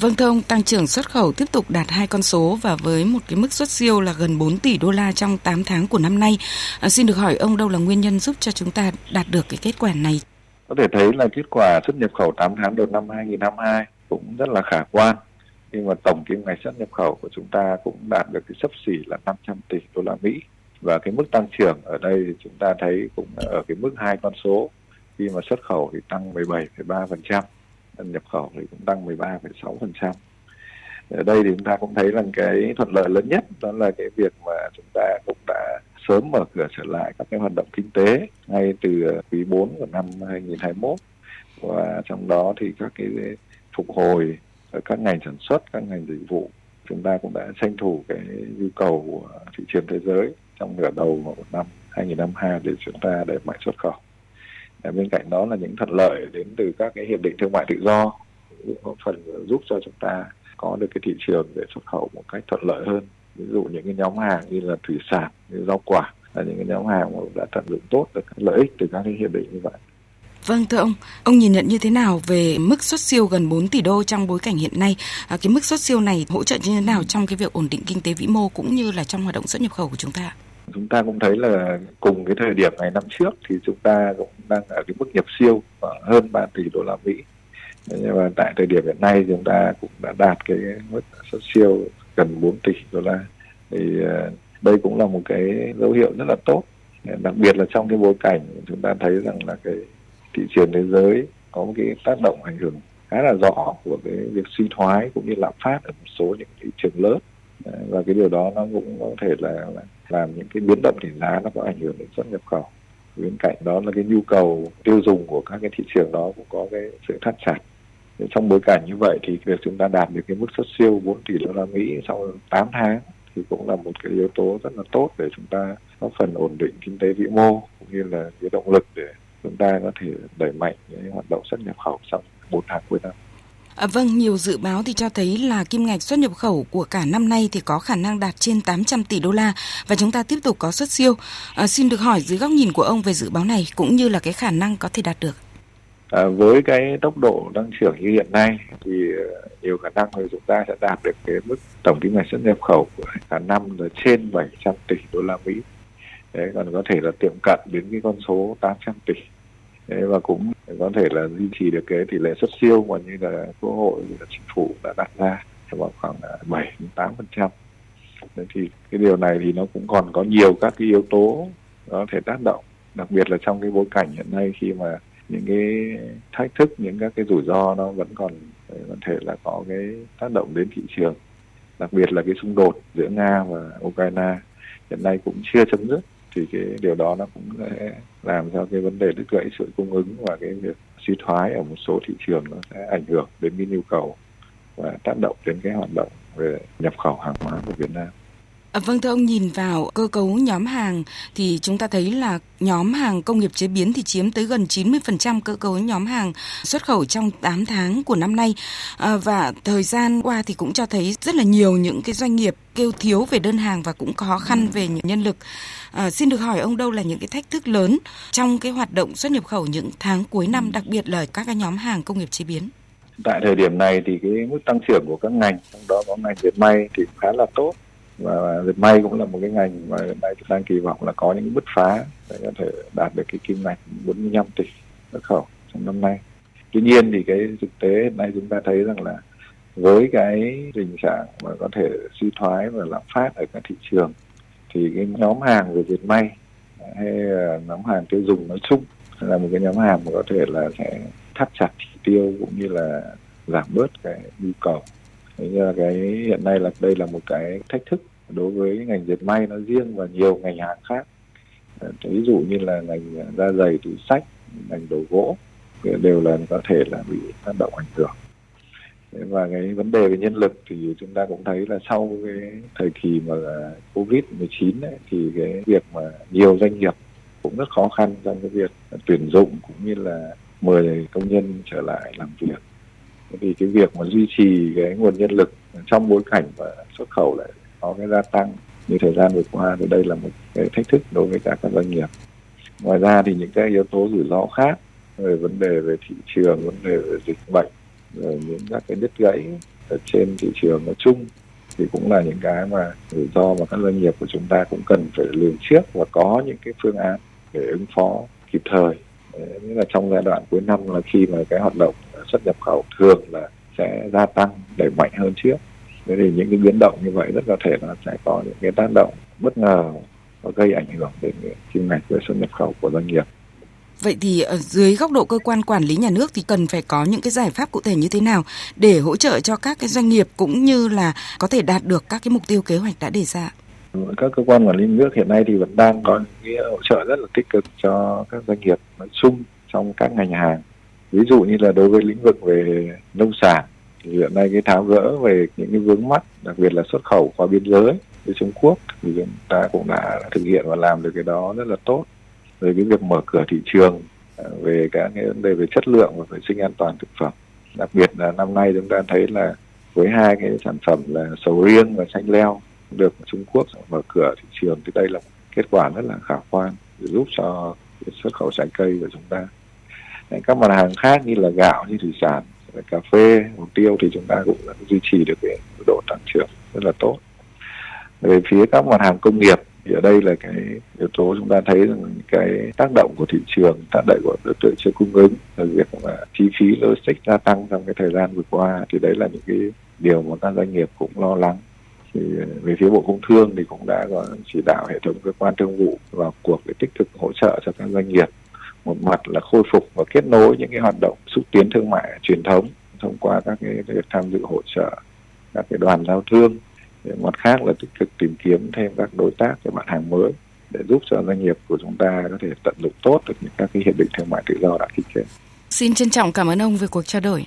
Vâng thưa ông, tăng trưởng xuất khẩu tiếp tục đạt hai con số và với một cái mức xuất siêu là gần 4 tỷ đô la trong 8 tháng của năm nay. À, xin được hỏi ông đâu là nguyên nhân giúp cho chúng ta đạt được cái kết quả này? Có thể thấy là kết quả xuất nhập khẩu 8 tháng đầu năm 2022 cũng rất là khả quan. Nhưng mà tổng kim ngạch xuất nhập khẩu của chúng ta cũng đạt được cái sấp xỉ là 500 tỷ đô la Mỹ. Và cái mức tăng trưởng ở đây thì chúng ta thấy cũng ở cái mức hai con số khi mà xuất khẩu thì tăng 17,3%, nhập khẩu thì cũng tăng 13,6%. Ở đây thì chúng ta cũng thấy rằng cái thuận lợi lớn nhất đó là cái việc mà chúng ta cũng đã sớm mở cửa trở lại các cái hoạt động kinh tế ngay từ ờ, quý 4 của năm 2021 và trong đó thì các cái phục hồi ở các ngành sản xuất, các ngành dịch vụ chúng ta cũng đã tranh thủ cái nhu cầu của thị trường thế giới trong nửa đầu của năm 2022 để chúng ta đẩy mạnh xuất khẩu. Bên cạnh đó là những thuận lợi đến từ các cái hiệp định thương mại tự do góp phần giúp cho chúng ta có được cái thị trường để xuất khẩu một cách thuận lợi hơn ví dụ những cái nhóm hàng như là thủy sản như rau quả là những cái nhóm hàng mà đã tận dụng tốt được các lợi ích từ các cái hiệp định như vậy Vâng thưa ông, ông nhìn nhận như thế nào về mức xuất siêu gần 4 tỷ đô trong bối cảnh hiện nay? À, cái mức xuất siêu này hỗ trợ như thế nào trong cái việc ổn định kinh tế vĩ mô cũng như là trong hoạt động xuất nhập khẩu của chúng ta? Chúng ta cũng thấy là cùng cái thời điểm ngày năm trước thì chúng ta cũng đang ở cái mức nhập siêu khoảng hơn 3 tỷ đô la Mỹ. Nhưng mà tại thời điểm hiện nay chúng ta cũng đã đạt cái mức xuất siêu gần 4 tỷ đô la. Thì ờ, đây cũng là một cái dấu hiệu rất là tốt đặc biệt là trong cái bối cảnh chúng ta thấy rằng là cái thị trường thế giới có một cái tác động ảnh hưởng khá là rõ của cái việc suy thoái cũng như lạm phát ở một số những thị trường lớn ờ, và cái điều đó nó cũng có thể là, là làm những cái biến động tỷ giá nó có ảnh hưởng đến xuất nhập khẩu bên cạnh đó là cái nhu cầu tiêu dùng của các cái thị trường đó cũng có cái sự thắt chặt trong bối cảnh như vậy thì việc chúng ta đạt được cái mức xuất siêu 4 tỷ đô la Mỹ sau 8 tháng thì cũng là một cái yếu tố rất là tốt để chúng ta góp phần ổn định kinh tế vĩ mô cũng như là cái động lực để chúng ta có thể đẩy mạnh những hoạt động xuất nhập khẩu trong 4 tháng cuối năm. À, vâng, nhiều dự báo thì cho thấy là kim ngạch xuất nhập khẩu của cả năm nay thì có khả năng đạt trên 800 tỷ đô la và chúng ta tiếp tục có xuất siêu. À, xin được hỏi dưới góc nhìn của ông về dự báo này cũng như là cái khả năng có thể đạt được. À, với cái tốc độ tăng trưởng như hiện nay thì à, nhiều khả năng là chúng ta sẽ đạt được cái mức tổng kim ngạch xuất nhập khẩu của cả năm là trên 700 tỷ đô la Mỹ. Đấy, còn có thể là tiệm cận đến cái con số 800 tỷ. Đấy, và cũng có thể là duy trì được cái tỷ lệ xuất siêu mà như là quốc hội là chính phủ đã đặt ra vào khoảng à, 7 đến 8 phần trăm. Thì cái điều này thì nó cũng còn có nhiều các cái yếu tố có thể tác động, đặc biệt là trong cái bối cảnh hiện nay khi mà những cái thách thức những các cái rủi ro nó vẫn còn à, có thể là có cái tác động đến thị trường đặc biệt là cái xung đột giữa nga và ukraine hiện nay cũng chưa chấm dứt thì cái điều đó nó cũng sẽ làm cho cái vấn đề đứt gãy chuỗi cung ứng và cái việc suy thoái ở một số thị trường nó sẽ ảnh hưởng đến cái nhu cầu và tác động đến cái hoạt động về nhập khẩu hàng hóa của Việt Nam. À, vâng thưa ông nhìn vào cơ cấu nhóm hàng thì chúng ta thấy là nhóm hàng công nghiệp chế biến thì chiếm tới gần 90% cơ cấu nhóm hàng xuất khẩu trong 8 tháng của năm nay à, và thời gian qua thì cũng cho thấy rất là nhiều những cái doanh nghiệp kêu thiếu về đơn hàng và cũng khó khăn về nhân lực. À, xin được hỏi ông đâu là những cái thách thức lớn trong cái hoạt động xuất nhập khẩu những tháng cuối năm đặc biệt là các cái nhóm hàng công nghiệp chế biến? Tại thời điểm này thì cái mức tăng trưởng của các ngành trong đó có ngành dệt may thì khá là tốt và dệt may cũng là một cái ngành mà hiện nay đang kỳ vọng là có những bứt phá để có thể đạt được cái kim ngạch 45 tỷ xuất khẩu trong năm nay. Tuy nhiên thì cái thực tế hiện nay chúng ta thấy rằng là với cái tình trạng mà có thể suy thoái và lạm phát ở các thị trường, thì cái nhóm hàng về dệt may, hay là nhóm hàng tiêu dùng nói chung là một cái nhóm hàng mà có thể là sẽ thắt chặt chỉ tiêu cũng như là giảm bớt cái nhu cầu Thế là cái hiện nay là đây là một cái thách thức đối với ngành dệt may nó riêng và nhiều ngành hàng khác. Ờ, ví dụ như là ngành ờ, da giày, túi sách, ngành đồ gỗ đều là có thể là bị tác động ảnh hưởng. Và cái vấn đề về nhân lực thì chúng ta cũng thấy là sau cái thời kỳ mà ờ, Covid-19 ấy, thì cái việc mà nhiều doanh nghiệp cũng rất khó khăn trong cái việc tuyển dụng cũng như là mời công nhân trở lại làm việc vì cái việc mà duy trì cái nguồn nhân lực trong bối cảnh và xuất khẩu lại có cái gia tăng như thời gian vừa qua, thì đây là một cái thách thức đối với cả các doanh nghiệp. Ngoài ra thì những cái yếu tố rủi ro khác về vấn đề về thị trường, vấn đề về dịch bệnh, rồi những các cái đứt gãy ở trên thị trường nói chung thì cũng là những cái mà rủi ro mà các doanh nghiệp của chúng ta cũng cần phải lường trước và có những cái phương án để ứng phó kịp thời. Đấy, là trong giai đoạn cuối năm là khi mà cái hoạt động xuất nhập khẩu thường là sẽ gia tăng đẩy mạnh hơn trước thế thì những cái biến động như vậy rất có thể là sẽ có những cái tác động bất ngờ và gây ảnh hưởng đến kim ngạch về xuất nhập khẩu của doanh nghiệp Vậy thì ở dưới góc độ cơ quan quản lý nhà nước thì cần phải có những cái giải pháp cụ thể như thế nào để hỗ trợ cho các cái doanh nghiệp cũng như là có thể đạt được các cái mục tiêu kế hoạch đã đề ra? Các cơ quan quản lý nước hiện nay thì vẫn đang có những cái hỗ trợ rất là tích cực cho các doanh nghiệp nói chung trong các ngành hàng. Ví dụ như là đối với lĩnh vực về nông sản thì hiện nay cái tháo gỡ về những cái vướng mắt đặc biệt là xuất khẩu qua biên giới với Trung Quốc thì chúng ta cũng đã thực hiện và làm được cái đó rất là tốt. Về cái việc mở cửa thị trường à, về các cái vấn đề về chất lượng và vệ sinh an toàn thực phẩm. Đặc biệt là năm nay chúng ta thấy là với hai cái sản phẩm là sầu riêng và chanh leo được Trung Quốc mở cửa thị trường thì đây là một kết quả rất là khả quan để giúp cho xuất khẩu trái cây của chúng ta. Các mặt hàng khác như là gạo, như thủy sản cà phê hồ tiêu thì chúng ta cũng duy trì được cái độ tăng trưởng rất là tốt. Về phía các mặt hàng công nghiệp thì ở đây là cái yếu tố chúng ta thấy rằng cái tác động của thị trường, tác động của đối tượng chưa cung ứng là việc mà chi phí logistics gia tăng trong cái thời gian vừa qua thì đấy là những cái điều mà các doanh nghiệp cũng lo lắng thì ờ, về phía bộ công thương thì cũng đã có chỉ đạo hệ thống cơ quan thương vụ vào cuộc để tích cực hỗ trợ cho các doanh nghiệp một mặt là khôi phục và kết nối những cái hoạt động xúc tiến thương mại truyền thống thông qua các cái việc tham dự hỗ trợ các cái đoàn giao thương mặt khác là tích cực tìm kiếm thêm các đối tác và mặt hàng mới để giúp cho doanh nghiệp của chúng ta có thể tận dụng tốt được những các cái hiệp định thương mại tự do đã ký kết. Xin trân trọng cảm ơn ông về cuộc trao đổi.